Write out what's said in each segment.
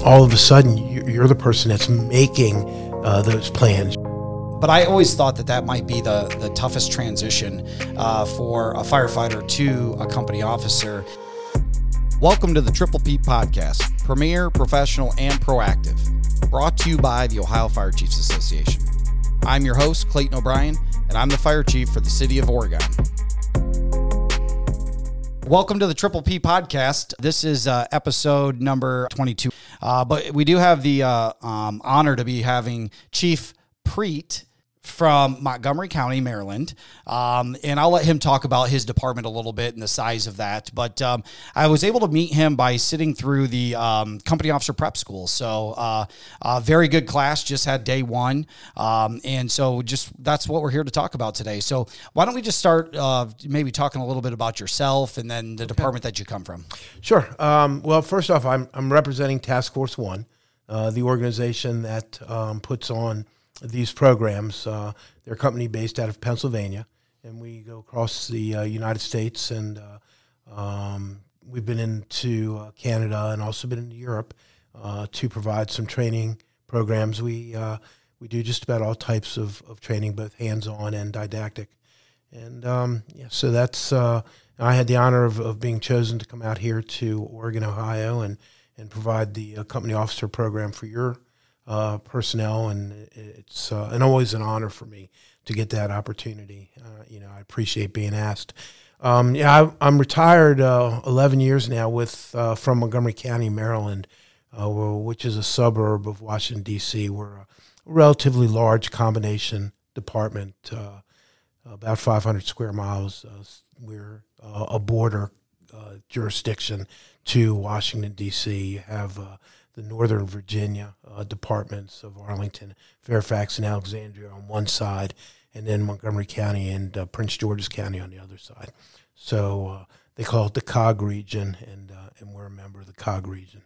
all of a sudden you're the person that's making uh, those plans. But I always thought that that might be the, the toughest transition uh, for a firefighter to a company officer. Welcome to the Triple P Podcast, premier, professional, and proactive, brought to you by the Ohio Fire Chiefs Association. I'm your host, Clayton O'Brien, and I'm the fire chief for the city of Oregon. Welcome to the Triple P podcast. This is uh, episode number 22. Uh, but we do have the uh, um, honor to be having Chief Prete from Montgomery County, Maryland. Um, and I'll let him talk about his department a little bit and the size of that. But um, I was able to meet him by sitting through the um, company officer prep school. So, uh, a very good class, just had day one. Um, and so, just that's what we're here to talk about today. So, why don't we just start uh, maybe talking a little bit about yourself and then the okay. department that you come from? Sure. Um, well, first off, I'm, I'm representing Task Force One, uh, the organization that um, puts on these programs. Uh, they're a company based out of Pennsylvania, and we go across the uh, United States, and uh, um, we've been into uh, Canada and also been into Europe uh, to provide some training programs. We we do just about all types of, of training, both hands-on and didactic. And um, yeah, so that's I had the honor of, of being chosen to come out here to Oregon, Ohio, and and provide the company officer program for your uh, personnel, and it's uh, and always an honor for me to get that opportunity. Uh, you know, I appreciate being asked. Um, yeah, I, am retired uh, 11 years now with uh, from Montgomery County, Maryland, uh, which is a suburb of Washington D.C. We're a relatively large combination department, about 500 square miles. we're a border jurisdiction to Washington D.C. You have the Northern Virginia uh, departments of Arlington, Fairfax, and Alexandria on one side, and then Montgomery County and uh, Prince George's County on the other side. So uh, they call it the COG region, and uh, and we're a member of the COG region.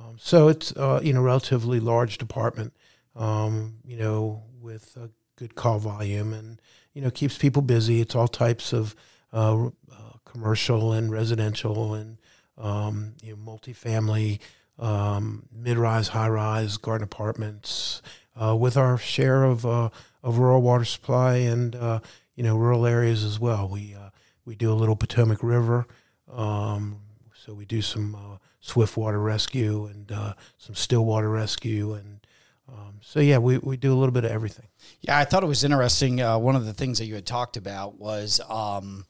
Um, so it's uh, you know relatively large department, um, you know, with a good call volume, and you know keeps people busy. It's all types of uh, commercial and residential and um, you know, multifamily um, mid-rise, high-rise garden apartments, uh, with our share of uh, of rural water supply and uh, you know rural areas as well. We uh, we do a little Potomac River, um, so we do some uh, swift water rescue and uh, some still water rescue and. Um, so yeah, we, we do a little bit of everything. Yeah, I thought it was interesting. one of the things that you had talked about was, um,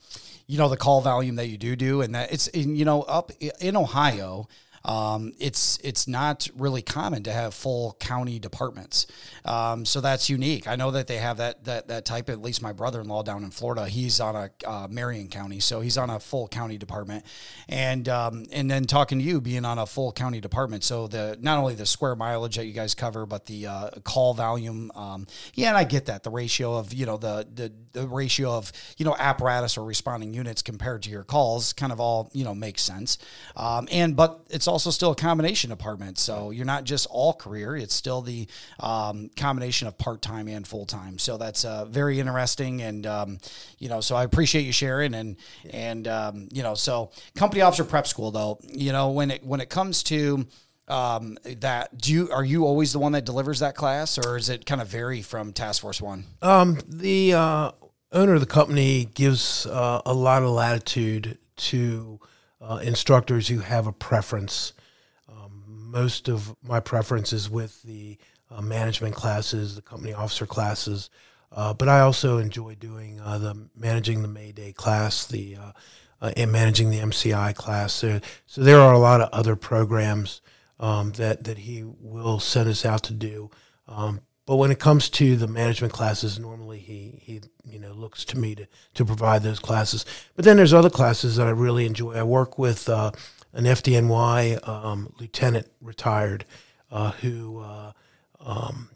you know, the call volume that you do do, and that it's you know up in Ohio um, it's it's not really common to have full county departments, um, so that's unique. I know that they have that that that type. At least my brother in law down in Florida, he's on a uh, Marion County, so he's on a full county department, and um, and then talking to you, being on a full county department, so the not only the square mileage that you guys cover, but the uh, call volume. Um, yeah, and I get that the ratio of you know the the the ratio of you know apparatus or responding units compared to your calls kind of all you know makes sense, um, and but it's also still a combination apartment. So you're not just all career; it's still the um, combination of part time and full time. So that's uh, very interesting, and um, you know, so I appreciate you sharing, and and um, you know, so company officer prep school though, you know, when it when it comes to um, that do you are you always the one that delivers that class or is it kind of vary from task force one um, the uh, owner of the company gives uh, a lot of latitude to uh, instructors who have a preference. Um, most of my preference is with the uh, management classes, the company officer classes, uh, but I also enjoy doing uh, the managing the Mayday class, the uh, uh, and managing the MCI class. So, so there are a lot of other programs um, that that he will send us out to do. Um, but when it comes to the management classes, normally he, he you know looks to me to, to provide those classes. But then there's other classes that I really enjoy. I work with uh, an FDNY um, lieutenant retired uh, who uh, um,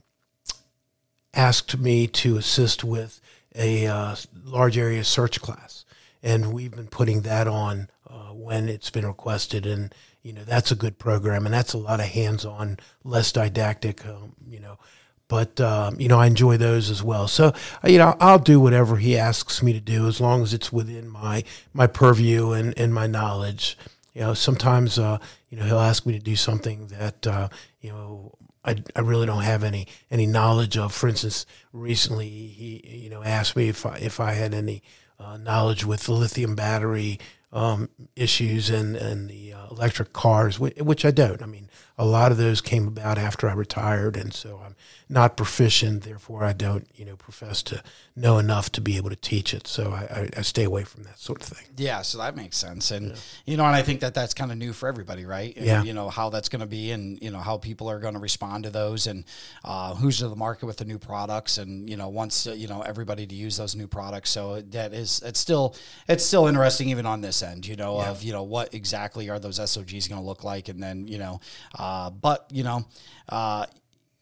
asked me to assist with a uh, large area search class, and we've been putting that on uh, when it's been requested and you know that's a good program and that's a lot of hands-on less didactic um, you know but um, you know I enjoy those as well. So uh, you know I'll do whatever he asks me to do as long as it's within my my purview and, and my knowledge. you know, sometimes uh, you know he'll ask me to do something that uh, you know I, I really don't have any any knowledge of. For instance, recently he you know asked me if I, if I had any uh, knowledge with the lithium battery um, issues and and the uh, electric cars, which, which I don't. I mean, a lot of those came about after I retired, and so I'm not proficient. Therefore, I don't, you know, profess to know enough to be able to teach it. So I, I, I stay away from that sort of thing. Yeah, so that makes sense, and yeah. you know, and I think that that's kind of new for everybody, right? Yeah. you know how that's going to be, and you know how people are going to respond to those, and uh, who's to the market with the new products, and you know, once uh, you know everybody to use those new products. So that is it's still it's still interesting even on this end, you know, yeah. of you know what exactly are those SOGs going to look like, and then you know, uh, but you know. Uh,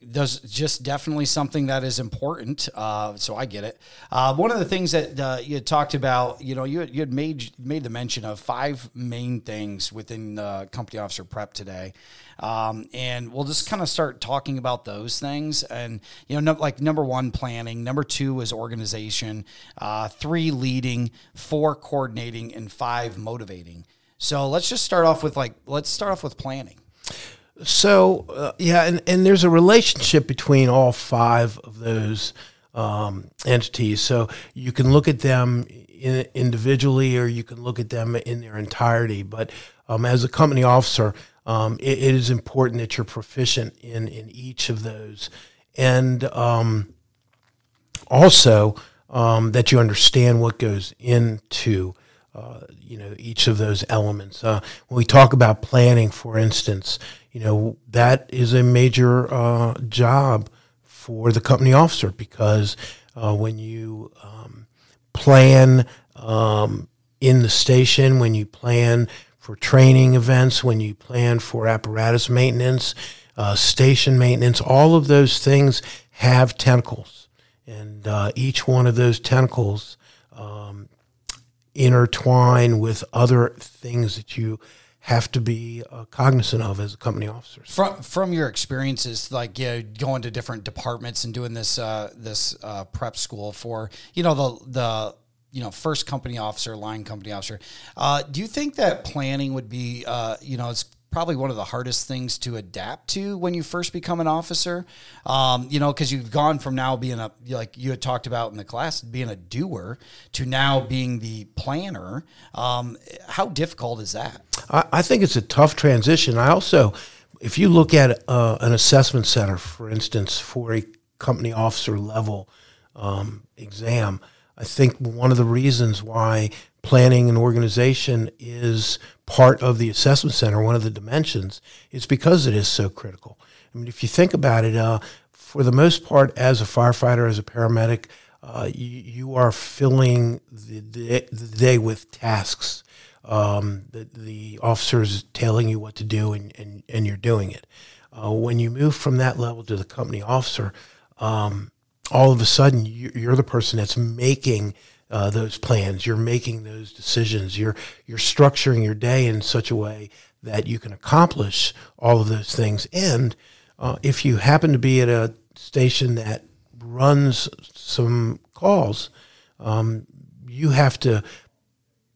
there's just definitely something that is important. Uh, so I get it. Uh, one of the things that uh, you talked about, you know, you, you had made made the mention of five main things within the company officer prep today, um, and we'll just kind of start talking about those things. And you know, no, like number one, planning. Number two is organization. Uh, three, leading. Four, coordinating, and five, motivating. So let's just start off with like let's start off with planning. So uh, yeah, and, and there's a relationship between all five of those um, entities. So you can look at them in, individually, or you can look at them in their entirety. But um, as a company officer, um, it, it is important that you're proficient in in each of those, and um, also um, that you understand what goes into uh, you know each of those elements. Uh, when we talk about planning, for instance, you know that is a major uh, job for the company officer because uh, when you um, plan um, in the station, when you plan for training events, when you plan for apparatus maintenance, uh, station maintenance, all of those things have tentacles, and each one of those tentacles intertwine with other things that you have to be uh, cognizant of as a company officer. From from your experiences, like you know, going to different departments and doing this uh, this uh, prep school for you know the the you know first company officer, line company officer. Uh, do you think that planning would be uh, you know it's probably one of the hardest things to adapt to when you first become an officer. Um, you know, because you've gone from now being a like you had talked about in the class, being a doer to now being the planner. Um, how difficult is that? I, I, think it's a tough transition. I also, if you look at uh, an assessment center, for instance, for a company officer level um, exam. I think one of the reasons why planning and organization is part of the assessment center, one of the dimensions, is because it is so critical. I mean, if you think about it, uh, for the most part, as a firefighter, as a paramedic, uh, you, you, are filling the, the, day with tasks. Um, the, the officer is telling you what to do, and, and, and you're doing it. Uh, when you move from that level to the company officer, um, all of a sudden you're the person that's making uh, those plans. You're making those decisions. You're you're structuring your day in such a way that you can accomplish all of those things. And uh, if you happen to be at a station that runs some calls, um, you have to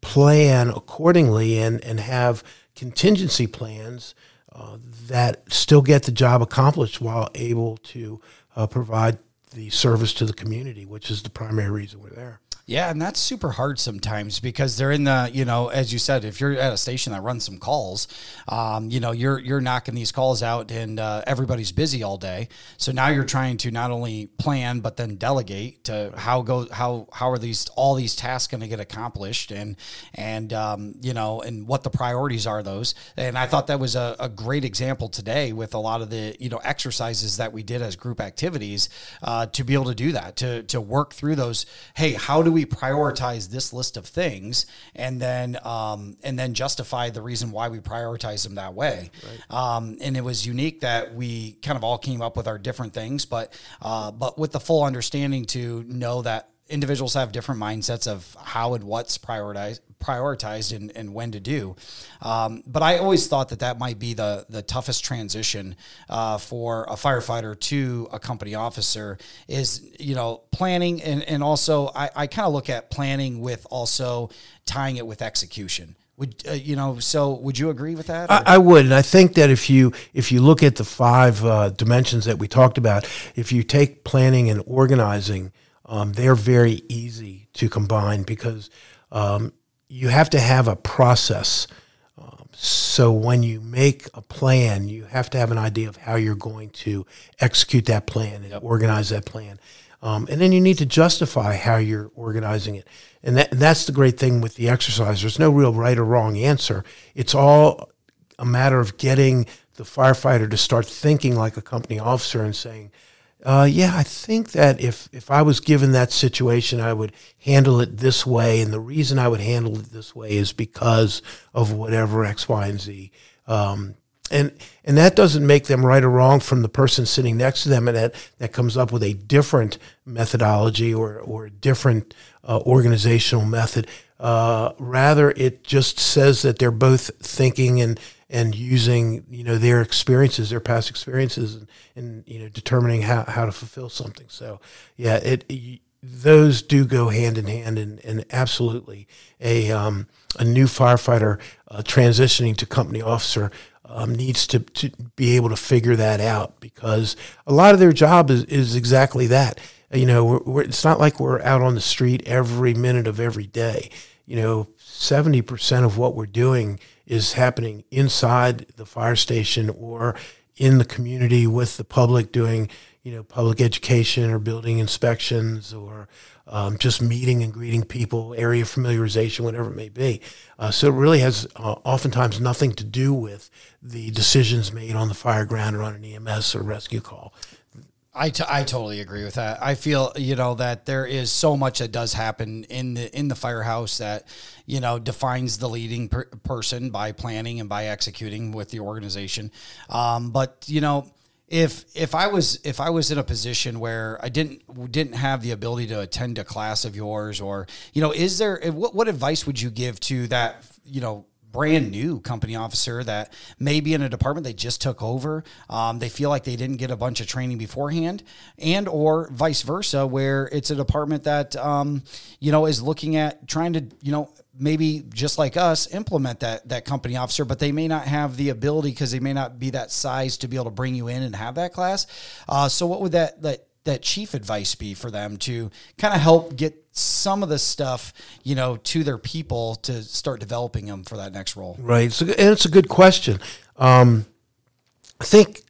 plan accordingly and and have contingency plans uh, that still get the job accomplished while able to uh, provide the service to the community, which is the primary reason we're there. Yeah, and that's super hard sometimes because they're in the, you know, as you said, if you're at a station that runs some calls, um, you know, you're you're knocking these calls out, and uh, everybody's busy all day. So now you're trying to not only plan but then delegate to how go how how are these all these tasks going to get accomplished, and and um, you know, and what the priorities are those. And I thought that was a, a, great example today with a lot of the you know exercises that we did as group activities uh, to be able to do that to to work through those. Hey, how do we we prioritize this list of things and then um, and then justify the reason why we prioritize them that way. Right. Um, and it was unique that we kind of all came up with our different things, but uh, but with the full understanding to know that individuals have different mindsets of how and what's prioritized prioritized and, and when to do. Um, but I always thought that that might be the the toughest transition uh, for a firefighter to a company officer is you know planning and and also I, I kind of look at planning with also tying it with execution Would uh, you know? So would you agree with that? I, I would, and I think that if you if you look at the five uh, dimensions that we talked about, if you take planning and organizing, um, they're very easy to combine because um, you have to have a process. Um, so when you make a plan, you have to have an idea of how you're going to execute that plan and organize that plan. Um, and then you need to justify how you're organizing it. And, that, and that's the great thing with the exercise. There's no real right or wrong answer. It's all a matter of getting the firefighter to start thinking like a company officer and saying, uh, yeah, I think that if, if I was given that situation, I would handle it this way. And the reason I would handle it this way is because of whatever X, Y, and Z. Um, and and that doesn't make them right or wrong from the person sitting next to them, and that that comes up with a different methodology or or a different uh, organizational method. Uh, rather, it just says that they're both thinking and and using you know their experiences, their past experiences, and, and you know determining how, how to fulfill something. So yeah, it, those do go hand in hand, and, and absolutely a um, a new firefighter uh, transitioning to company officer um, needs to, to be able to figure that out because a lot of their job is, is exactly that. You know, we're, we're, it's not like we're out on the street every minute of every day. You know, 70% of what we're doing is happening inside the fire station or in the community with the public doing, you know, public education or building inspections or um, just meeting and greeting people, area familiarization, whatever it may be. Uh, so it really has uh, oftentimes nothing to do with the decisions made on the fire ground or on an EMS or rescue call. I, t- I totally agree with that. I feel you know that there is so much that does happen in the in the firehouse that you know defines the leading per- person by planning and by executing with the organization. Um, but you know if if I was if I was in a position where I didn't didn't have the ability to attend a class of yours or you know is there what what advice would you give to that you know brand new company officer that may be in a department they just took over um, they feel like they didn't get a bunch of training beforehand and or vice versa where it's a department that um, you know is looking at trying to you know maybe just like us implement that that company officer but they may not have the ability because they may not be that size to be able to bring you in and have that class. Uh, so what would that that that chief advice be for them to kind of help get some of the stuff you know to their people to start developing them for that next role? Right. So, and it's a good question. Um, i think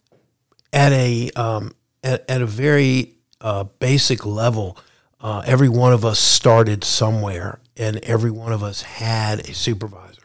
at a um, at, at, a very uh, basic level uh, every one of us started somewhere and every one of us had a supervisor.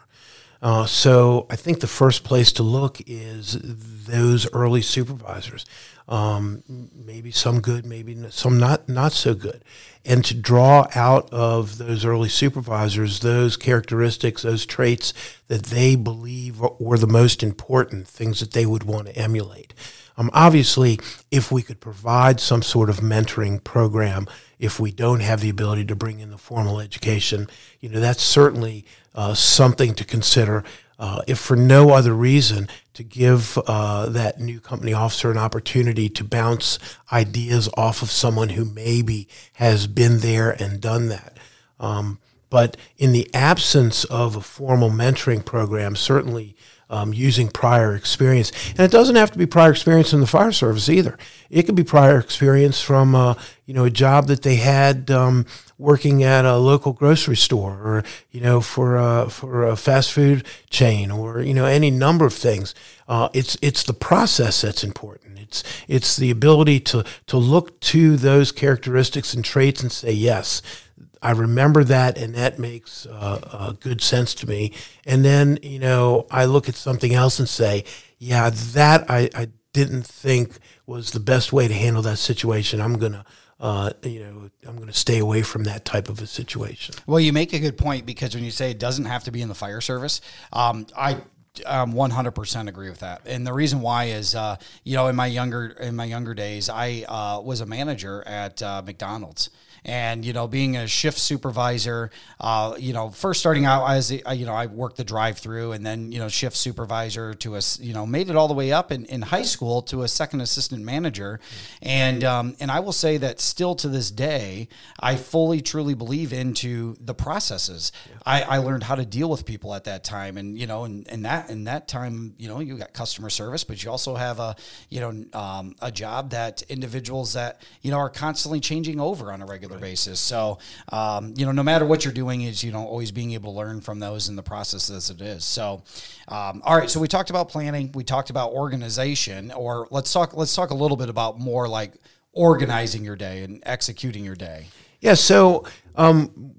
Uh, so I think the first place to look is those early supervisors. Um, maybe some good, maybe some not not so good, and to draw out of those early supervisors those characteristics, those traits that they believe were the most important things that they would want to emulate. Um, obviously, if we could provide some sort of mentoring program, if we don't have the ability to bring in the formal education, you know, that's certainly uh, something to consider. Uh, if for no other reason, to give uh, that new company officer an opportunity to bounce ideas off of someone who maybe has been there and done that. Um, but in the absence of a formal mentoring program, certainly um, using prior experience. And it doesn't have to be prior experience in the fire service either. It could be prior experience from uh, you know a job that they had um, working at a local grocery store, or you know for a, for a fast food chain, or you know any number of things. Uh, it's it's the process that's important. It's it's the ability to to look to those characteristics and traits and say yes I remember that, and that makes uh, uh, good sense to me. And then, you know, I look at something else and say, yeah, that I, I didn't think was the best way to handle that situation. I'm gonna, uh, you know, I'm gonna stay away from that type of a situation. Well, you make a good point because when you say it doesn't have to be in the fire service, um, I um, 100% agree with that. And the reason why is, uh, you know, in my younger in my younger days, I uh, was a manager at uh, McDonald's, And, you know, being a shift supervisor, uh, you know, first starting out as, a, you know, I worked the drive through and then, you know, shift supervisor to a, you know, made it all the way up in, in high school to a second assistant manager. And, um, and I will say that still to this day, I fully, truly believe into the processes. I, I learned how to deal with people at that time. And, you know, and, and that, in that time, you know, you got customer service, but you also have a, you know, um, a job that individuals that, you know, are constantly changing over on a regular basis. So, um, you know, no matter what you're doing is, you know, always being able to learn from those in the process as it is. So, um, all right. So we talked about planning, we talked about organization, or let's talk, let's talk a little bit about more like organizing your day and executing your day. Yeah. So, um,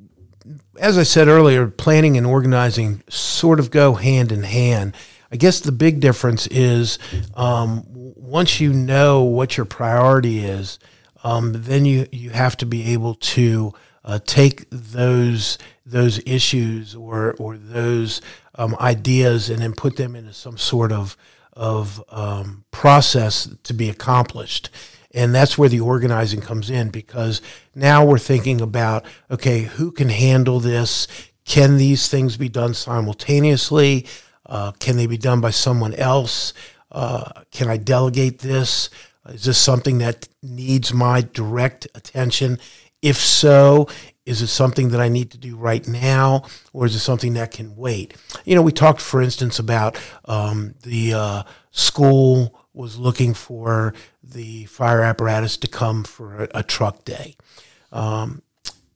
as I said earlier, planning and organizing sort of go hand in hand. I guess the big difference is um, once you know what your priority is, um, then you you have to be able to uh, take those those issues or or those um, ideas and then put them into some sort of of um, process to be accomplished. And that's where the organizing comes in because now we're thinking about okay, who can handle this? Can these things be done simultaneously? Uh, can they be done by someone else? Uh, can I delegate this? Is this something that needs my direct attention? If so, is it something that I need to do right now, or is it something that can wait? You know, we talked, for instance, about um, the uh, school was looking for the fire apparatus to come for a, a truck day. Um,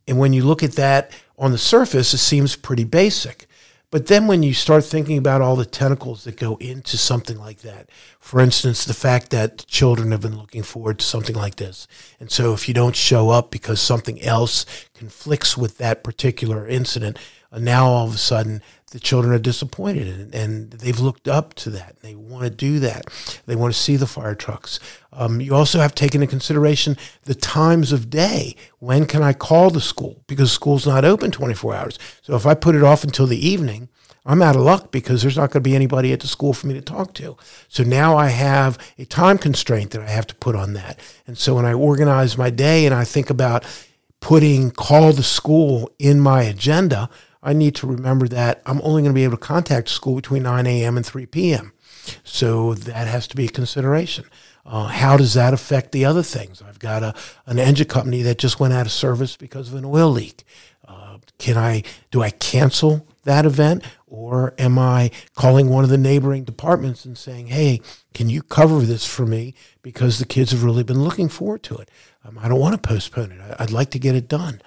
and when you look at that on the surface, it seems pretty basic. But then when you start thinking about all the tentacles that go into something like that, for instance, the fact that children have been looking forward to something like this. And so if you don't show up because something else conflicts with that particular incident, uh, now all of a sudden the children are disappointed and, and they've looked up to that. They want to do that. They want to see the fire trucks. Um, you also have to take into consideration the times of day. When can I call the school? Because school's not open 24 hours. So if I put it off until the evening, I'm out of luck because there's not going to be anybody at the school for me to talk to. So now I have a time constraint that I have to put on that. And so when I organize my day and I think about putting call the school in my agenda, I need to remember that I'm only going to be able to contact school between 9 a.m. and 3 p.m. So that has to be a consideration. Uh, how does that affect the other things? I've got a, an engine company that just went out of service because of an oil leak. Uh, can I do I cancel that event, or am I calling one of the neighboring departments and saying, "Hey, can you cover this for me because the kids have really been looking forward to it? Um, I don't want to postpone it. I, would like to get it done."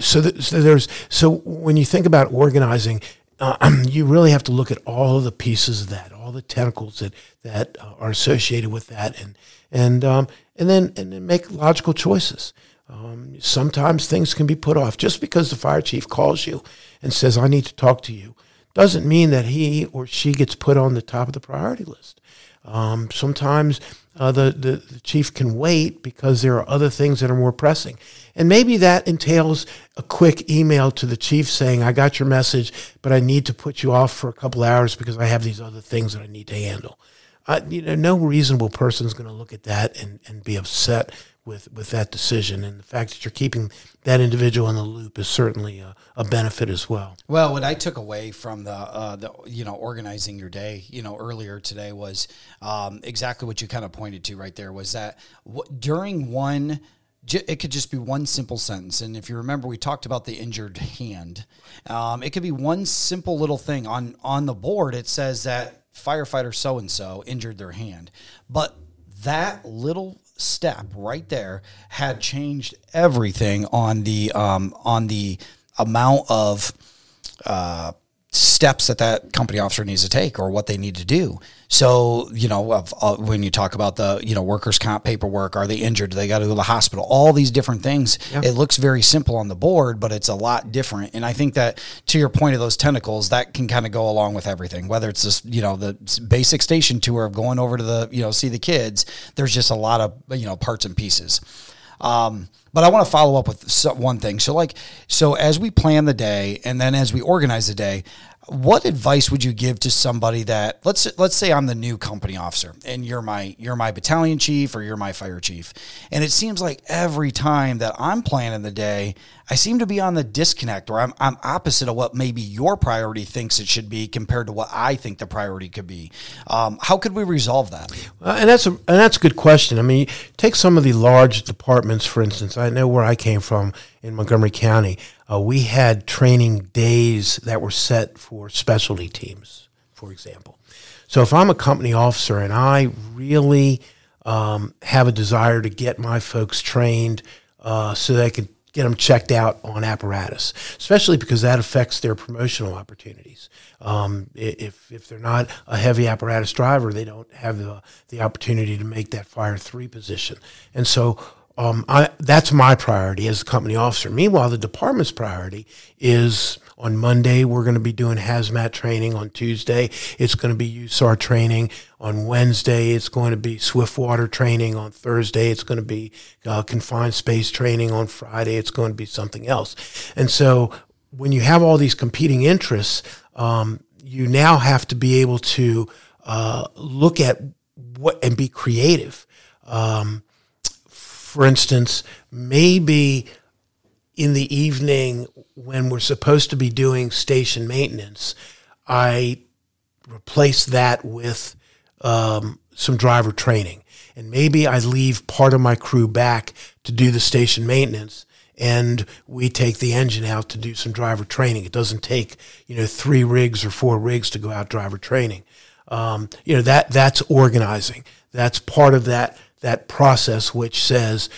So, so there's so when you think about organizing, uh, you really have to look at all of the pieces of that, all the tentacles that that are associated with that, and and um, and then and then make logical choices. Um, sometimes things can be put off just because the fire chief calls you and says, "I need to talk to you," doesn't mean that he or she gets put on the top of the priority list. Um, sometimes uh, the, the, the chief can wait because there are other things that are more pressing. And maybe that entails a quick email to the chief saying, I got your message, but I need to put you off for a couple hours because I have these other things that I need to handle. Uh, you know, no reasonable person is going to look at that and, and be upset with, with that decision. And the fact that you're keeping that individual in the loop is certainly a, a benefit as well. Well, what I took away from the, uh, the you know, organizing your day, you know, earlier today was um, exactly what you kind of pointed to right there was that w- during one – it could just be one simple sentence. And if you remember, we talked about the injured hand. Um, it could be one simple little thing on on the board. It says that firefighter so and so injured their hand, but that little step right there had changed everything on the um, on the amount of uh, steps that that company officer needs to take or what they need to do. So, you know, of, uh, when you talk about the, you know, workers' comp paperwork, are they injured? Do they got to go to the hospital? All these different things. Yeah. It looks very simple on the board, but it's a lot different. And I think that to your point of those tentacles, that can kind of go along with everything. Whether it's this, you know, the basic station tour of going over to the, you know, see the kids. There's just a lot of, you know, parts and pieces. Um, but I want to follow up with one thing. So, like, so as we plan the day and then as we organize the day, what advice would you give to somebody that let's let's say I'm the new company officer and you're my you're my battalion chief or you're my fire chief. And it seems like every time that I'm planning the day I seem to be on the disconnect or I'm I'm opposite of what maybe your priority thinks it should be compared to what I think the priority could be. Um, how could we resolve that? Uh, and that's a and that's a good question. I mean take some of the large departments for instance. I know where I came from in Montgomery County uh, we had training days that were set for specialty teams, for example. So if I'm a company officer and I really um, have a desire to get my folks trained uh, so they can get them checked out on apparatus, especially because that affects their promotional opportunities. Um, if, if they're not a heavy apparatus driver, they don't have the, the opportunity to make that fire three position. And so um, I, that's my priority as a company officer. Meanwhile, the department's priority is on Monday, we're going to be doing hazmat training. On Tuesday, it's going to be USAR training. On Wednesday, it's going to be Swiftwater training. On Thursday, it's going to be uh, confined space training. On Friday, it's going to be something else. And so when you have all these competing interests, um, you now have to be able to uh, look at what and be creative. Um, for instance, maybe in the evening when we're supposed to be doing station maintenance, I replace that with um, some driver training. And maybe I leave part of my crew back to do the station maintenance and we take the engine out to do some driver training. It doesn't take, you know, three rigs or four rigs to go out driver training. Um, you know, that that's organizing. That's part of that that process which says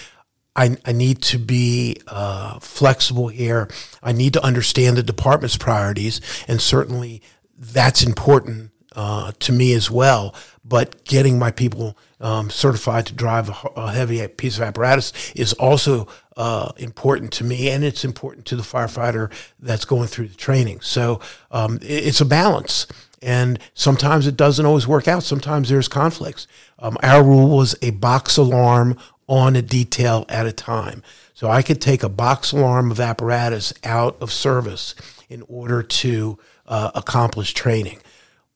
I, I need to be uh, flexible here. I need to understand the department's priorities, and certainly that's important uh, to me as well. But getting my people um, certified to drive a, a, heavy piece of apparatus is also uh, important to me, and it's important to the firefighter that's going through the training. So um, it, it's a balance. And sometimes it doesn't always work out. Sometimes there's conflicts. Um, our rule was a box alarm on a detail at a time. So I could take a box alarm of apparatus out of service in order to uh, accomplish training.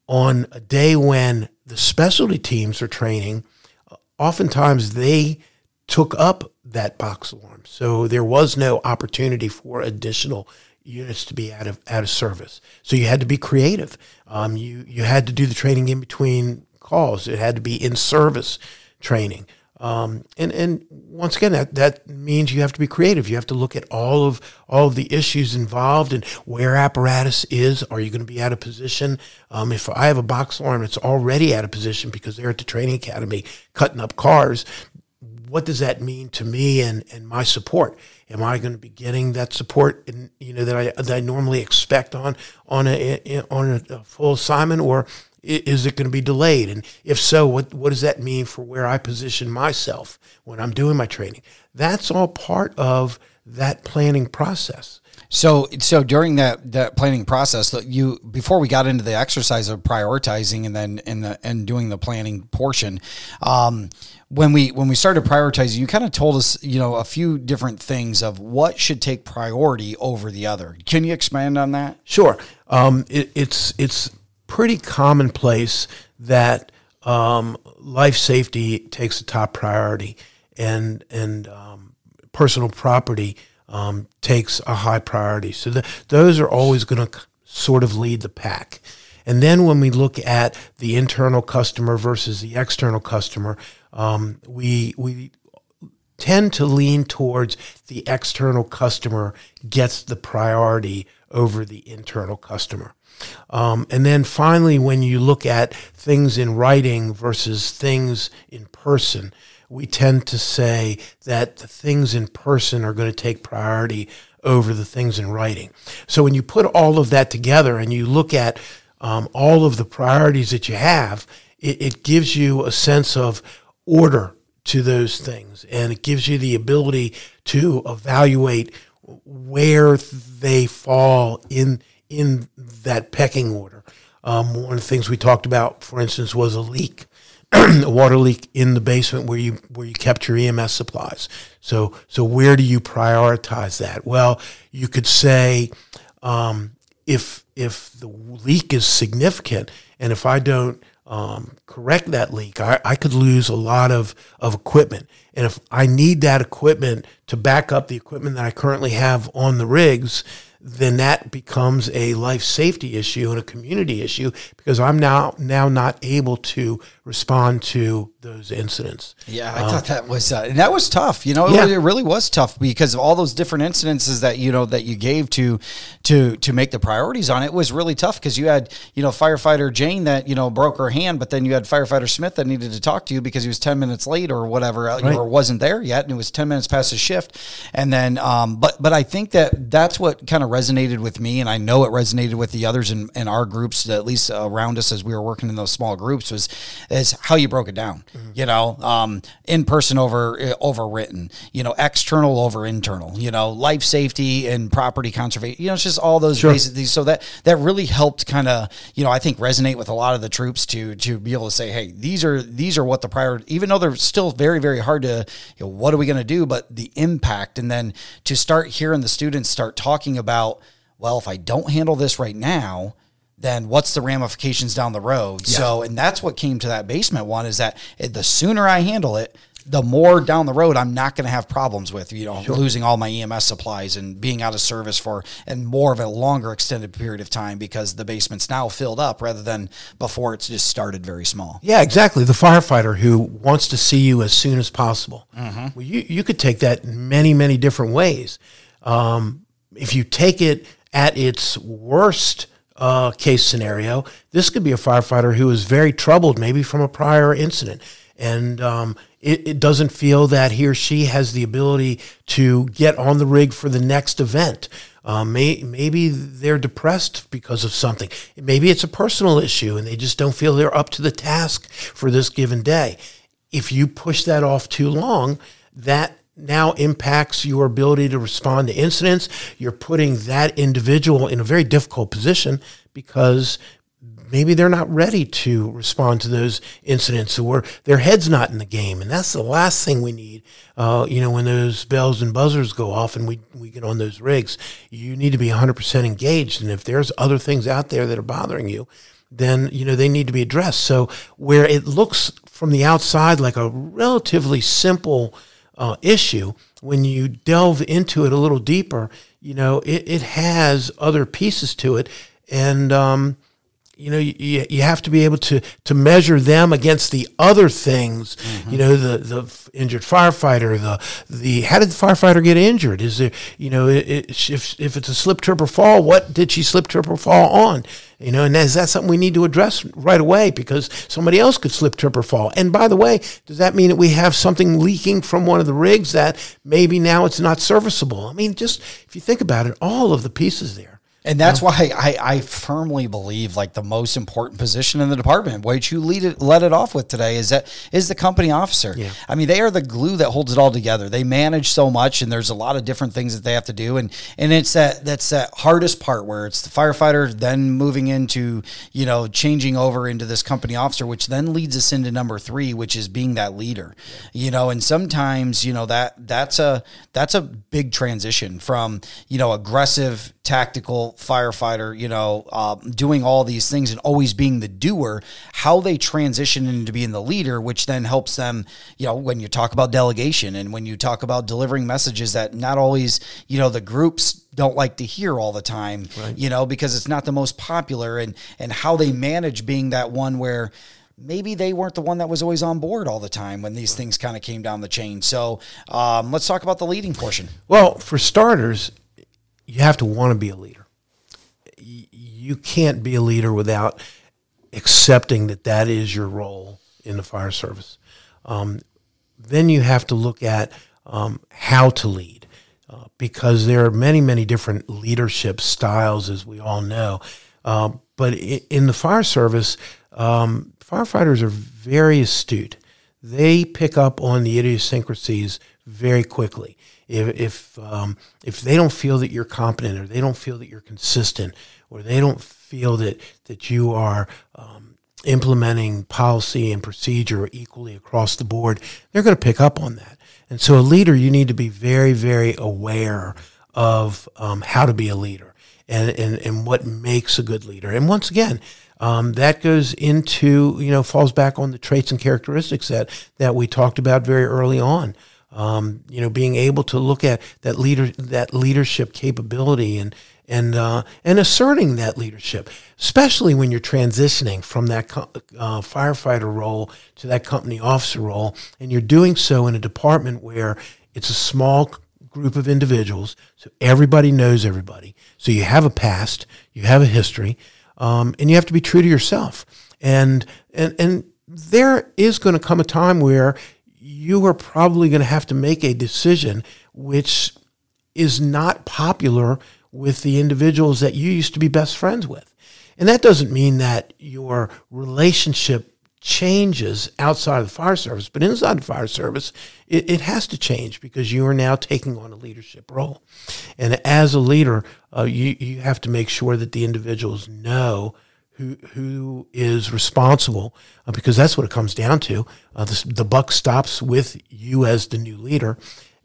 On a day when the specialty teams are training, oftentimes they took up that box alarm. So there was no opportunity for additional units to be out of out of service. So you had to be creative. Um, you you had to do the training in between calls. It had to be in service training. Um, and and once again, that that means you have to be creative. You have to look at all of all of the issues involved and where apparatus is. Are you going to be out of position? Um, if I have a box alarm, it's already out of position because they're at the training academy cutting up cars. What does that mean to me and, and my support? Am I going to be getting that support in, you know that I that I normally expect on on a on a full assignment or is it going to be delayed? And if so what what does that mean for where I position myself when I'm doing my training? That's all part of that planning process. So, so during that that planning process, that you before we got into the exercise of prioritizing and then in the and doing the planning portion, um, when we when we started prioritizing, you kind of told us, you know, a few different things of what should take priority over the other. Can you expand on that? Sure. Um, it, it's it's pretty commonplace that um, life safety takes the top priority, and and um, personal property um, takes a high priority. So the, those are always going to sort of lead the pack. And then when we look at the internal customer versus the external customer, um, we we tend to lean towards the external customer gets the priority over the internal customer. Um, and then finally, when you look at things in writing versus things in person, we tend to say that the things in person are going to take priority over the things in writing. So when you put all of that together and you look at um, all of the priorities that you have, it, it gives you a sense of order to those things and it gives you the ability to evaluate where they fall in in that pecking order. Um, one of the things we talked about, for instance, was a leak. a water leak in the basement where you where you kept your EMS supplies. So so where do you prioritize that? Well, you could say um, if if the leak is significant and if I don't um, correct that leak, I, I could lose a lot of, of equipment. And if I need that equipment to back up the equipment that I currently have on the rigs, then that becomes a life safety issue and a community issue because I'm now now not able to respond to those incidents. Yeah, I um, thought that was uh, and that was tough. You know, yeah. it, really was tough because of all those different incidences that you know that you gave to to to make the priorities on it was really tough because you had you know firefighter Jane that you know broke her hand, but then you had firefighter Smith that needed to talk to you because he was ten minutes late or whatever uh, right. or wasn't there yet, and it was ten minutes past his shift, and then um, but but I think that that's what kind of resonated with me, and I know it resonated with the others in, in our groups, at least around us as we were working in those small groups, was is how you broke it down. Mm-hmm. You know, um, in person over uh, over written. You know, external over internal. You know, life safety and property conservation. You know, it's just all those sure. basic things. So that that really helped kind of you know I think resonate with a lot of the troops to to be able to say, hey, these are these are what the prior, even though they're still very very hard to. You know, what are we going to do? But the impact, and then to start hearing the students start talking about, well, if I don't handle this right now then what's the ramifications down the road? Yeah. So, and that's what came to that basement one is that the sooner I handle it, the more down the road I'm not going to have problems with, you know, sure. losing all my EMS supplies and being out of service for and more of a longer extended period of time because the basement's now filled up rather than before it's just started very small. Yeah, exactly. The firefighter who wants to see you as soon as possible. Mm-hmm. Well, you, you could take that many, many different ways. Um, if you take it at its worst, uh, case scenario, this could be a firefighter who is very troubled, maybe from a prior incident, and um, it, it, doesn't feel that he or she has the ability to get on the rig for the next event. Um, may, maybe they're depressed because of something. Maybe it's a personal issue and they just don't feel they're up to the task for this given day. If you push that off too long, that now impacts your ability to respond to incidents. You're putting that individual in a very difficult position because maybe they're not ready to respond to those incidents or their head's not in the game. And that's the last thing we need. Uh, you know, when those bells and buzzers go off and we, we get on those rigs, you need to be 100% engaged. And if there's other things out there that are bothering you, then, you know, they need to be addressed. So where it looks from the outside like a relatively simple uh, issue, when you delve into it a little deeper, you know, it, it has other pieces to it. And, um, you know, you, you have to be able to, to measure them against the other things, mm-hmm. you know, the, the injured firefighter, the, the, how did the firefighter get injured? Is there, you know, it, it, if, if it's a slip, trip, or fall, what did she slip, trip, or fall on? You know, and is that something we need to address right away because somebody else could slip, trip, or fall? And by the way, does that mean that we have something leaking from one of the rigs that maybe now it's not serviceable? I mean, just if you think about it, all of the pieces there. And that's yeah. why I, I firmly believe like the most important position in the department, which you lead it, let it off with today is that is the company officer. Yeah. I mean, they are the glue that holds it all together. They manage so much and there's a lot of different things that they have to do. And, and it's that, that's that hardest part where it's the firefighter then moving into, you know, changing over into this company officer, which then leads us into number three, which is being that leader, you know, and sometimes, you know, that that's a, that's a big transition from, you know, aggressive tactical firefighter, you know, uh, doing all these things and always being the doer, how they transition into being the leader, which then helps them, you know, when you talk about delegation and when you talk about delivering messages that not always, you know, the groups don't like to hear all the time, right. you know, because it's not the most popular and, and how they manage being that one where, maybe they weren't the one that was always on board all the time when these things kind of came down the chain. So um, let's talk about the leading portion. Well, for starters, you have to want to be a leader. You can't be a leader without accepting that that is your role in the fire service. Um, then you have to look at um, how to lead uh, because there are many, many different leadership styles, as we all know. Uh, but in the fire service, um, firefighters are very astute. They pick up on the idiosyncrasies very quickly if if um, if they don't feel that you're competent or they don't feel that you're consistent or they don't feel that that you are um, implementing policy and procedure equally across the board, they're going to pick up on that. And so, a leader, you need to be very, very aware of um, how to be a leader. and, and, and what makes a good leader. And once again, um, that goes into, you know, falls back on the traits and characteristics that, that we talked about very early on. Um, you know, being able to look at that leader, that leadership capability and, and, uh, and asserting that leadership, especially when you're transitioning from that co- uh, firefighter role to that company officer role. And you're doing so in a department where it's a small group of individuals, so everybody knows everybody. So you have a past, you have a history, um, and you have to be true to yourself. And and and there is going to come a time where you are probably going to have to make a decision which is not popular with the individuals that you used to be best friends with. And that doesn't mean that your relationship changes outside of the fire service, but inside the fire service, it, it, has to change because you are now taking on a leadership role. And as a leader, uh, you, you have to make sure that the individuals know who, who is responsible uh, because that's what it comes down to. Uh, the, the, buck stops with you as the new leader.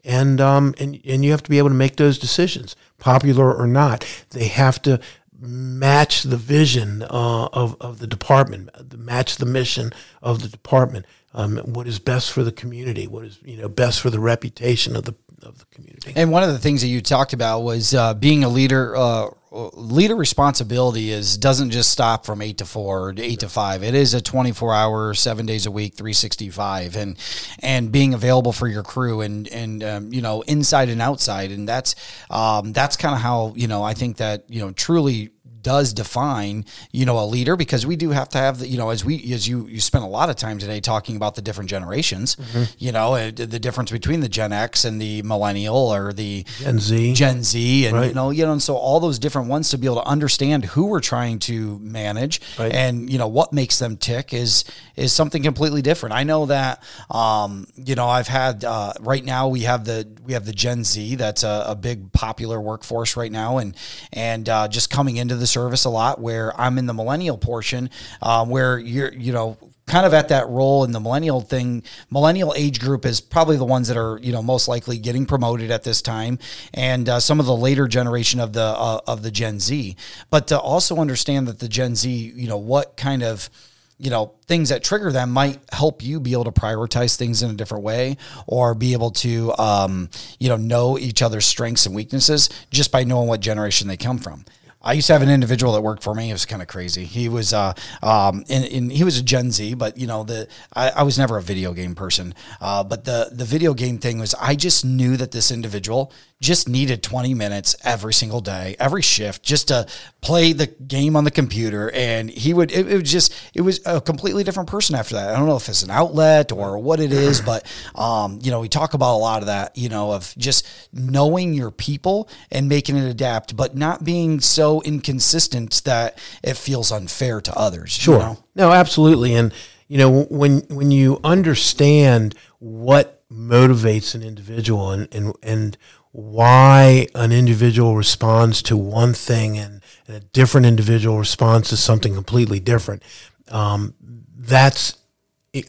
And, um, and, and you have to be able to make those decisions, popular or not. They have to match the vision uh, of, of the department, match the mission of the department. Um, what is best for the community? What is you know best for the reputation of the of the community? And one of the things that you talked about was uh, being a leader. Uh, leader responsibility is doesn't just stop from eight to four or eight to five. It is a twenty four hour, seven days a week, three sixty five, and and being available for your crew and and um, you know inside and outside, and that's um, that's kind of how you know I think that you know truly does define, you know, a leader because we do have to have the, you know, as we, as you, you spent a lot of time today talking about the different generations, mm-hmm. you know, uh, the difference between the Gen X and the millennial or the Gen Z, Gen Z, and, right. you know, you know, and so all those different ones to be able to understand who we're trying to manage right. and, you know, what makes them tick is, is something completely different. I know that, um, you know, I've had, uh, right now we have the, we have the Gen Z that's a, a big popular workforce right now. And, and, uh, just coming into this service a lot where I'm in the millennial portion um, where you're, you know, kind of at that role in the millennial thing. Millennial age group is probably the ones that are you know most likely getting promoted at this time and uh, some of the later generation of the uh, of the gen z. But to also understand that the gen z you know what kind of you know things that trigger them might help you be able to prioritize things in a different way or be able to um, you know know each other's strengths and weaknesses just by knowing what generation they come from I used to have an individual that worked for me. It was kind of crazy. He was, uh, um, he was a Gen Z, but you know, the I, I was never a video game person. Uh, but the the video game thing was, I just knew that this individual just needed 20 minutes every single day, every shift, just to play the game on the computer. And he would, it, it was just, it was a completely different person after that. I don't know if it's an outlet or what it is, but, um, you know, we talk about a lot of that, you know, of just knowing your people and making it adapt, but not being so inconsistent that it feels unfair to others. Sure. You know? No, absolutely. And, you know, when, when you understand what motivates an individual and, and, and why an individual responds to one thing and, and a different individual responds to something completely different. Um, that's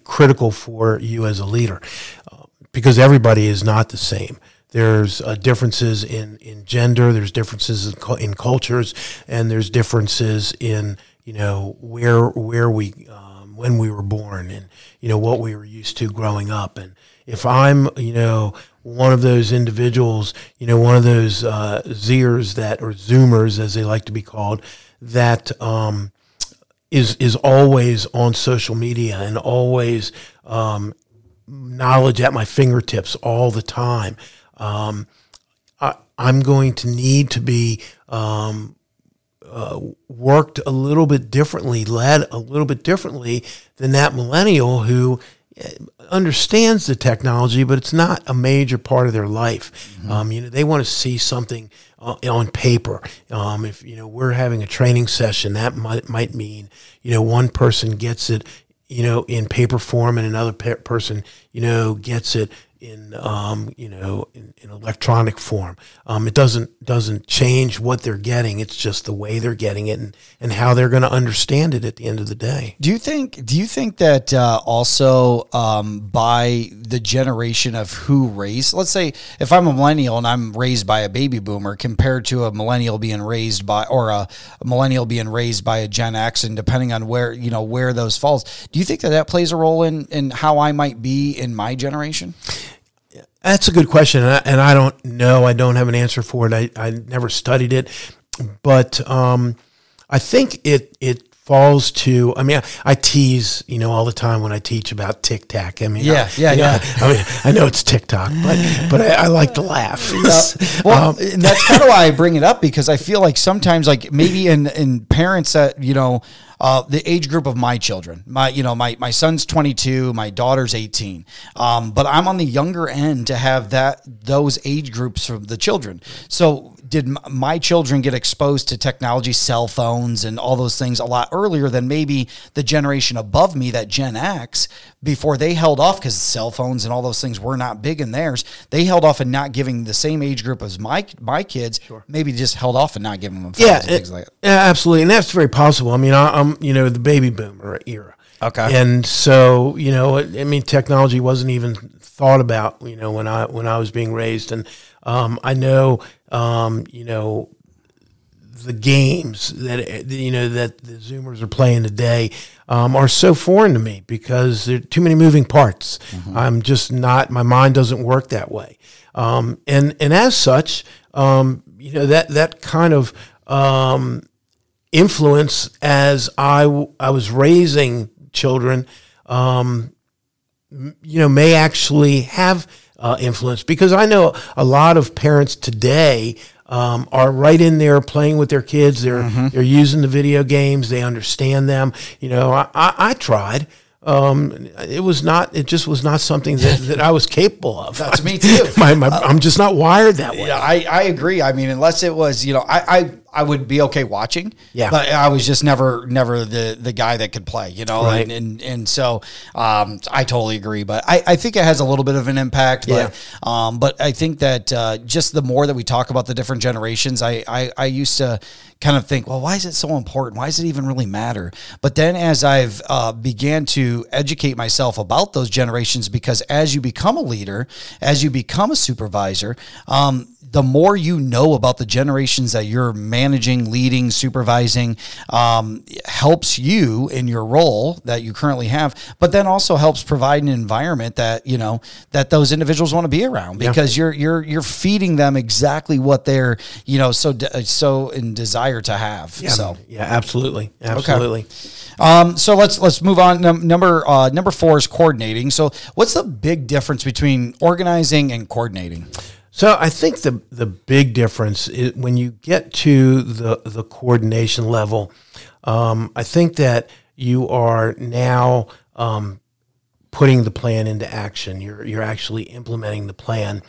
critical for you as a leader uh, because everybody is not the same. There's uh, differences in, in gender, there's differences in, in, cultures, and there's differences in you know where where we um, when we were born and you know what we were used to growing up. And if I'm you know one of those individuals, you know, one of those uh, Zers that, or Zoomers as they like to be called, that um, is is always on social media and always um, knowledge at my fingertips all the time. Um, I, am going to need to be um, uh, worked a little bit differently, led a little bit differently than that millennial who understands the technology, but it's not a major part of their life. Mm-hmm. Um, you know, they want to see something uh, on paper. Um, if you know we're having a training session, that might might mean you know one person gets it, you know, in paper form, and another pe- person, you know, gets it in um, you know in, in electronic form. Um, it doesn't doesn't change what they're getting. It's just the way they're getting it and, and how they're going to understand it at the end of the day. Do you think? Do you think that uh, also um, by the generation of who raised? Let's say if I'm a millennial and I'm raised by a baby boomer, compared to a millennial being raised by or a, a millennial being raised by a Gen X, and depending on where you know where those falls, do you think that that plays a role in in how I might be in my generation? That's a good question, and I, and I don't know. I don't have an answer for it. I, I never studied it, but um, I think it it falls to. I mean, I, I, tease you know all the time when I teach about Tic Tac. I mean, yeah, I, yeah, yeah. I mean, I know it's TikTok, but but I, I like to laugh. Yeah. Well, um, and that's kind of why I bring it up because I feel like sometimes, like maybe in in parents that you know uh, the age group of my children. My, you know, my my son's 22, my daughter's 18. Um, but I'm on the younger end to have that those age groups for the children. So did my children get exposed to technology, cell phones, and all those things a lot earlier than maybe the generation above me, that Gen X, before they held off because cell phones and all those things were not big in theirs. They held off and not giving the same age group as my my kids. Sure. Maybe just held off and not giving them yeah, it, like that. yeah, absolutely, and that's very possible. I mean, I, I'm you know the baby boomer era. Okay. And so, you know, I mean, technology wasn't even thought about, you know, when I when I was being raised, and um, I know, um, you know, the games that you know that the Zoomers are playing today um, are so foreign to me because there are too many moving parts. Mm-hmm. I'm just not. My mind doesn't work that way, um, and and as such, um, you know that that kind of um, influence as I, w- I was raising children, um, you know, may actually have uh, influence because I know a lot of parents today um, are right in there playing with their kids. They're mm-hmm. they're using the video games. They understand them. You know, I, I, I tried. Um, it was not. It just was not something that, that I was capable of. That's me too. my, my, uh, I'm just not wired that way. Yeah, I, I agree. I mean, unless it was, you know, I, I I would be okay watching. Yeah. But I was just never never the the guy that could play, you know. Right. And, and and so um, I totally agree. But I, I think it has a little bit of an impact. But yeah. um, but I think that uh, just the more that we talk about the different generations, I, I I used to kind of think, well, why is it so important? Why does it even really matter? But then as I've uh, began to educate myself about those generations, because as you become a leader, as you become a supervisor, um, the more you know about the generations that you're managing, leading, supervising, um, helps you in your role that you currently have, but then also helps provide an environment that you know that those individuals want to be around because yeah. you're you're you're feeding them exactly what they're you know so de- so in desire to have. Yeah, so yeah, absolutely, absolutely. Okay. Um, so let's let's move on. Num- number uh, number four is coordinating. So what's the big difference between organizing and coordinating? So I think the the big difference is when you get to the the coordination level. Um, I think that you are now um, putting the plan into action. You're you're actually implementing the plan,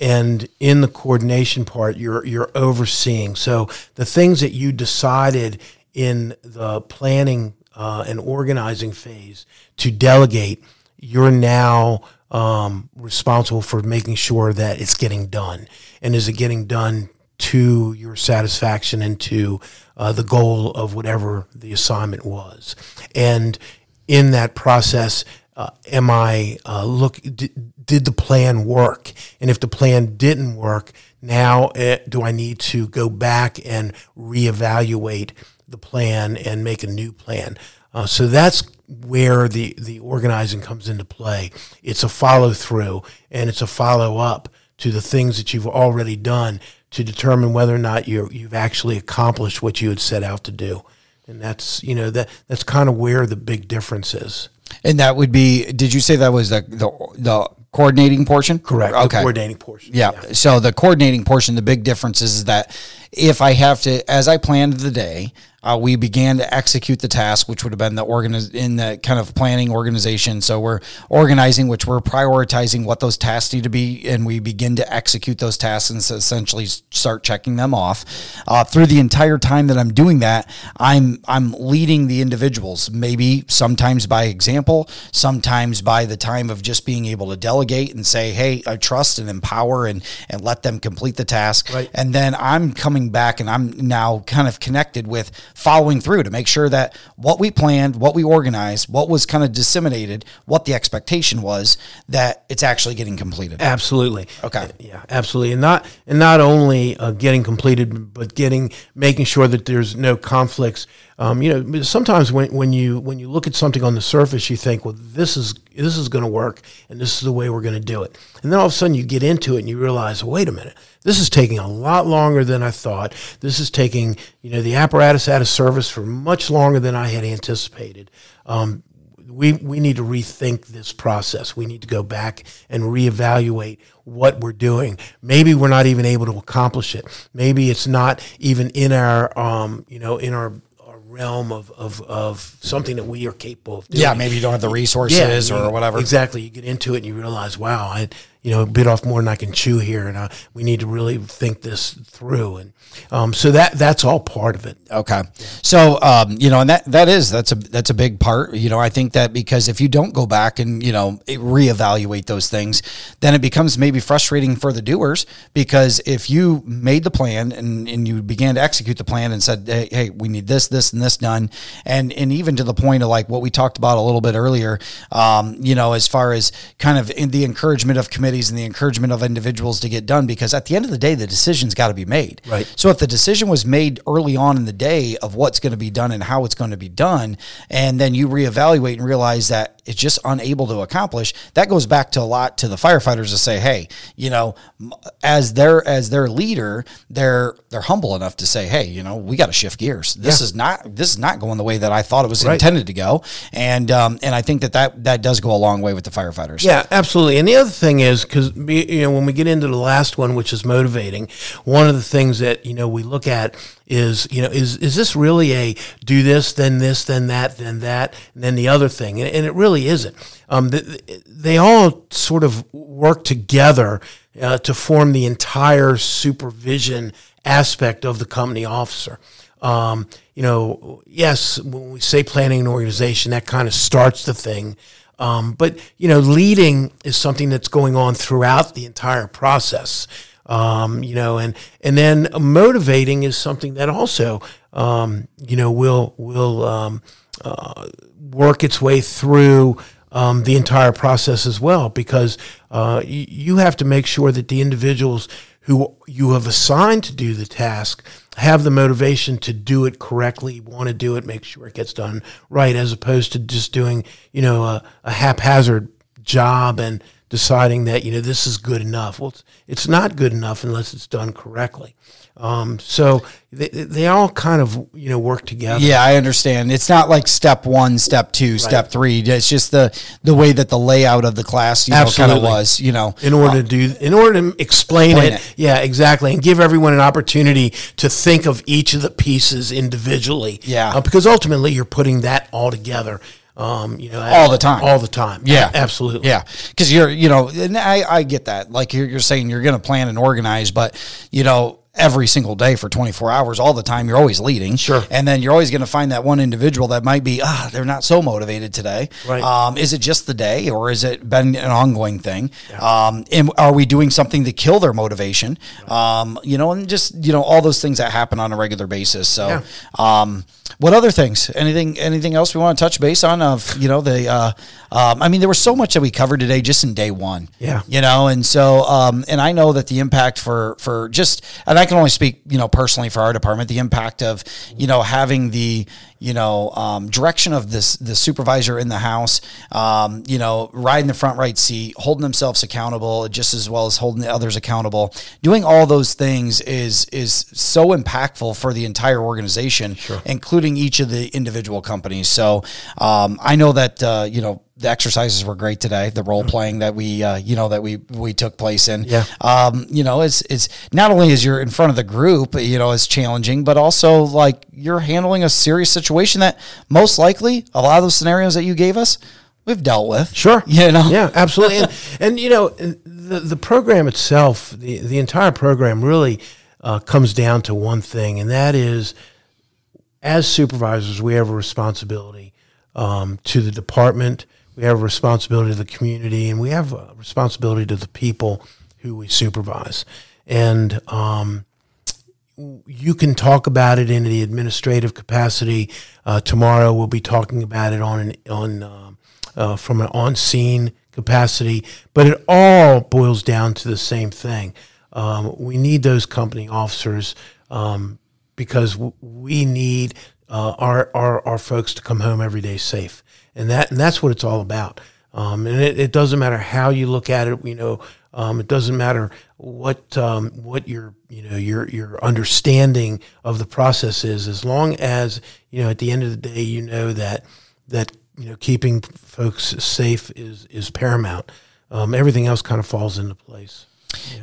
and in the coordination part, you're you're overseeing. So the things that you decided in the planning uh, and organizing phase to delegate, you're now um, responsible for making sure that it's getting done. And is it getting done to your satisfaction and to uh, the goal of whatever the assignment was? And in that process, uh, am I uh, look? D- did the plan work? And if the plan didn't work, now uh, do I need to go back and reevaluate the plan and make a new plan? Uh, so that's where the, the organizing comes into play. It's a follow through and it's a follow up to the things that you've already done to determine whether or not you you've actually accomplished what you had set out to do. And that's, you know, that that's kind of where the big difference is. And that would be, did you say that was the, the, the coordinating portion? Correct. Okay. The coordinating portion. Yeah. yeah. So the coordinating portion, the big difference is that if I have to, as I planned the day, Uh, we began to execute the task, which would have been the organiz- in the kind of planning organization. So we're organizing, which we're prioritizing what those tasks need to be, and we begin to execute those tasks and essentially start checking them off. Uh, through the entire time that I'm doing that, I'm I'm leading the individuals. Maybe sometimes by example, sometimes by the time of just being able to delegate and say, "Hey, I trust and empower and and let them complete the task." Right. And then I'm coming back and I'm now kind of connected with following through to make sure that what we planned, what we organized, what was kind of disseminated, what the expectation was, that it's actually getting completed. Absolutely. Okay. Yeah, absolutely, and not and not only uh, getting completed, but getting making sure that there's no conflicts. Um, you know, sometimes when, when you when you look at something on the surface, you think, well, this is this is going to work, and this is the way we're going to do it. And then all of a sudden, you get into it, and you realize, wait a minute, this is taking a lot longer than I thought. This is taking you know the apparatus out of service for much longer than I had anticipated. Um, we, we need to rethink this process. We need to go back and reevaluate what we're doing. Maybe we're not even able to accomplish it. Maybe it's not even in our, um, you know, in our, our realm of, of, of something that we are capable of doing. Yeah, maybe you don't have the resources Yeah, or whatever. Exactly. You get into it and you realize, wow, I, you know, bit off more than I can chew here, and uh, we need to really think this through. And um, so that that's all part of it. Okay. So, um, you know, and that, that is, that's a, that's a big part, you know, I think that because if you don't go back and, you know, reevaluate those things, then it becomes maybe frustrating for the doers because if you made the plan and, and you began to execute the plan and said, Hey, hey, we need this, this, and this done. And, and even to the point of like what we talked about a little bit earlier, um, you know, as far as kind of the encouragement of committees and the encouragement of individuals to get done, because at the end of the day, the decision's got to be made. Right. So if the decision was made early on in the day of what's going to be done and how it's going to be done, and then you reevaluate and realize that it's just unable to accomplish, that goes back to a lot to the firefighters to say, hey, you know, as their as their leader, they're they're humble enough to say, hey, you know, we got to shift gears. This is not this is not going the way that I thought it was Right. intended to go, and um, and I think that, that that does go a long way with the firefighters. Yeah, absolutely. And the other thing is because you know when we get into the last one, which is motivating, one of the things that you know we look at is you know is is this really a do this then this then that then that and then the other thing, and, and it really isn't. Um, they, they all sort of work together uh, to form the entire supervision aspect of the company officer. Um, you know, yes, when we say planning an organization, that kind of starts the thing. Um, but you know, leading is something that's going on throughout the entire process. Um, you know, and and then motivating is something that also um, you know will will um, uh, work its way through um, the entire process as well, because uh, you, you have to make sure that the individuals who you have assigned to do the task have the motivation to do it correctly, want to do it, make sure it gets done right, as opposed to just doing, you know, a, a haphazard job and deciding that, you know, this is good enough. Well, it's, it's not good enough unless it's done correctly. Um, so they, they all kind of, you know, work together. Yeah, I understand. It's not like step one, step two, step three. It's just the the way that the layout of the class, you know, kind of was. You know, in order to do in order to explain, Explain it, it. yeah exactly and give everyone an opportunity to think of each of the pieces individually Yeah. Uh, because ultimately you're putting that all together um, you know All the time. all the time Yeah, absolutely Yeah, because you're, you know, and I, I get that. Like you're, you're saying, you're going to plan and organize, but you know, every single day for 24 hours, all the time, you're always leading. Sure. And then you're always going to find that one individual that might be, ah, they're not so motivated today. Right. Um, is it just the day, or is it been an ongoing thing? Um, and are we doing something to kill their motivation? Um, you know, and just you know all those things that happen on a regular basis. So. Yeah. What other things? Anything? Anything else we want to touch base on? Of you know the, uh, um, I mean, there was so much that we covered today just in day one. Yeah. You know, and so, um, and I know that the impact for for just, and I can only speak, you know, personally for our department, the impact of, you know, having the, you know, um, direction of this the supervisor in the house, um, you know, riding the front right seat, holding themselves accountable just as well as holding the others accountable. Doing all those things is is so impactful for the entire organization, including each of the individual companies. So um, I know that uh, you know the exercises were great today. The role playing that we, uh, you know, that we we took place in. Yeah. Um, you know, it's it's not only as you're in front of the group, you know, it's challenging, but also like you're handling a serious situation that most likely a lot of those scenarios that you gave us, we've dealt with. Sure. You know. Yeah, absolutely. and, and you know, the the program itself, the the entire program really uh, comes down to one thing, and that is, as supervisors, we have a responsibility um, to the department, we have a responsibility to the community, and we have a responsibility to the people who we supervise. And um, you can talk about it in the administrative capacity. Uh, tomorrow, we'll be talking about it on an, on um, uh, from an on scene capacity, but it all boils down to the same thing. Um, we need those company officers um, because w- we need uh, our, our our folks to come home every day safe, and that and that's what it's all about. Um, and it, it doesn't matter how you look at it. You know, um, it doesn't matter what um, what your you know your your understanding of the process is, as long as you know at the end of the day you know that that you know keeping folks safe is is paramount. Um, everything else kind of falls into place.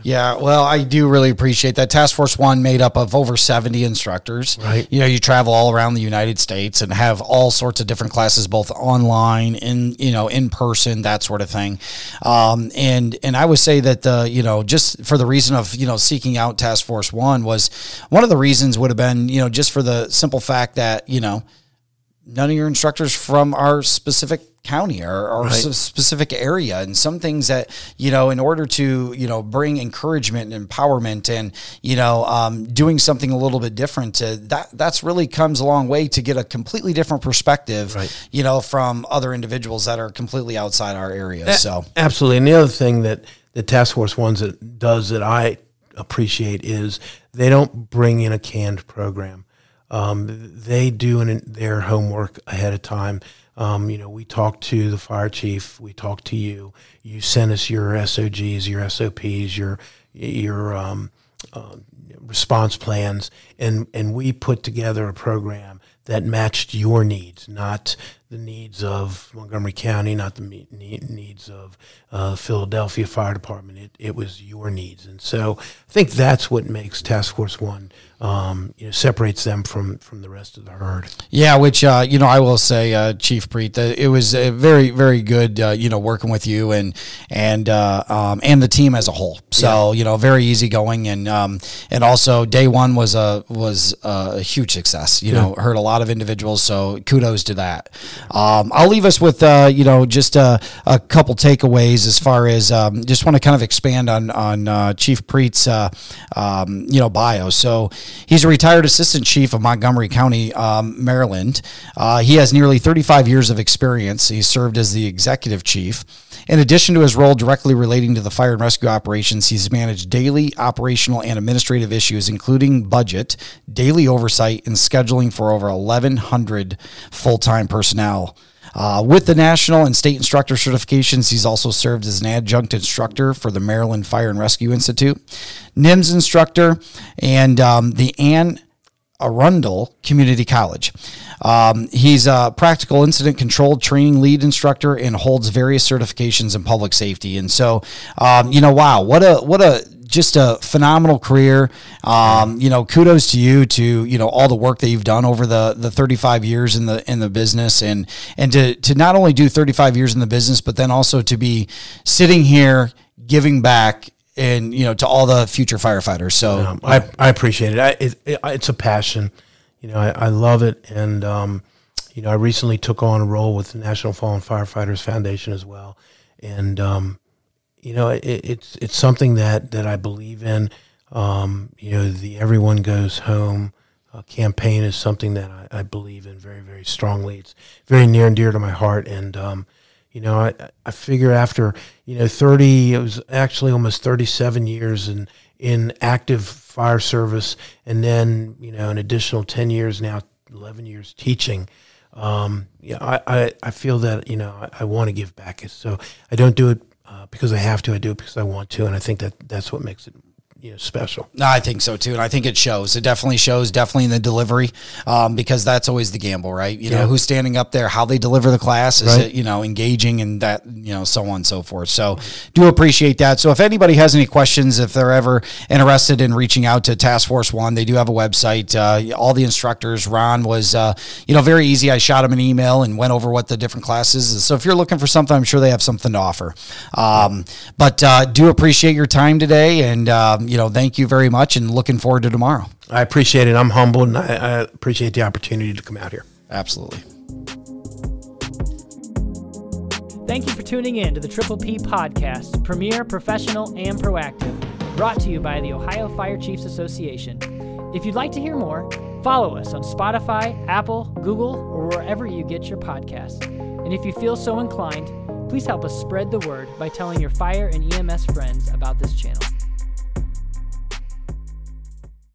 Yeah, well, I do really appreciate that. Task Force One made up of over 70 instructors. Right. You know, you travel all around the United States and have all sorts of different classes, both online, and, you know, in person, that sort of thing. Um, and and I would say that the you know just for the reason of you know seeking out Task Force One was one of the reasons would have been you know just for the simple fact that you know none of your instructors from our specific county or, or Right. specific area and some things that you know in order to you know bring encouragement and empowerment and you know um, doing something a little bit different to that that's really comes a long way to get a completely different perspective Right. you know from other individuals that are completely outside our area so Absolutely. And the other thing that the task force ones that does that I appreciate is they don't bring in a canned program. Um, they do an, their homework ahead of time. Um, you know, we talked to the fire chief, we talked to you. You sent us your SOGs, your SOPs, your your um, uh, response plans, and and we put together a program that matched your needs, not the needs of Montgomery County, not the me- needs of uh, Philadelphia Fire Department. It, it was your needs, and so I think that's what makes Task Force One, um, you know, separates them from from the rest of the herd. Yeah, which uh, you know, I will say, uh, Chief Prete, that it was very, very good. Uh, you know, working with you and and uh, um, and the team as a whole. So you know, very easygoing, and um, and also day one was a was a huge success. You know, heard a lot of individuals, so kudos to that. Um, I'll leave us with uh, you know just a, a couple takeaways as far as um, just want to kind of expand on on uh, Chief Prete's uh, um, you know bio. So he's a retired assistant chief of Montgomery County, um, Maryland. Uh, he has nearly 35 years of experience. He served as the executive chief. In addition to his role directly relating to the fire and rescue operations, he's managed daily operational and administrative issues, including budget, daily oversight, and scheduling for over 1,100 full time personnel. Uh, with the national and state instructor certifications, he's also served as an adjunct instructor for the Maryland Fire and Rescue Institute, NIMS instructor, and um, the Anne Arundel Community College. Um, he's a practical incident control training lead instructor and holds various certifications in public safety. And so, um, you know, wow, what a what a just a phenomenal career. Um, you know, kudos to you to you know all the work that you've done over the the 35 years in the in the business, and and to to not only do 35 years in the business, but then also to be sitting here giving back and you know to all the future firefighters. So Um, I, I appreciate it. I, it, it. It's a passion. You know, I, I love it. And, um, you know, I recently took on a role with the National Fallen Firefighters Foundation as well. And, um, you know, it, it's, it's something that, that I believe in. Um, you know, the Everyone Goes Home uh, campaign is something that I, I believe in very, very strongly. It's very near and dear to my heart. And, um, you know, I, I figure after, you know, 30, it was actually almost 37 years in, in active fire service. And then, you know, an additional 10 years now, 11 years teaching. Um, yeah, I, I, I feel that, you know, I, I want to give back. So I don't do it uh, because I have to. I do it because I want to. And I think that that's what makes it you know special. No, I think so too, and I think it shows. It definitely shows, definitely in the delivery, um, because that's always the gamble, right? You know, who's standing up there, how they deliver the class, is Right. it you know engaging and that you know so on and so forth. So, do appreciate that. So, if anybody has any questions, if they're ever interested in reaching out to Task Force One, they do have a website. Uh, all the instructors, Ron was uh, you know very easy. I shot him an email and went over what the different classes. is. So, if you're looking for something, I'm sure they have something to offer. Um, but uh, do appreciate your time today, and um, you know thank you very much, and looking forward to tomorrow. I appreciate it. I'm humbled, and I, I appreciate the opportunity to come out here. Absolutely. Thank you for tuning in to the Triple P Podcast, premier, professional, and proactive, brought to you by the Ohio Fire Chiefs Association. If you'd like to hear more, follow us on Spotify, Apple, Google, or wherever you get your podcasts. And if you feel so inclined, please help us spread the word by telling your fire and EMS friends about this channel.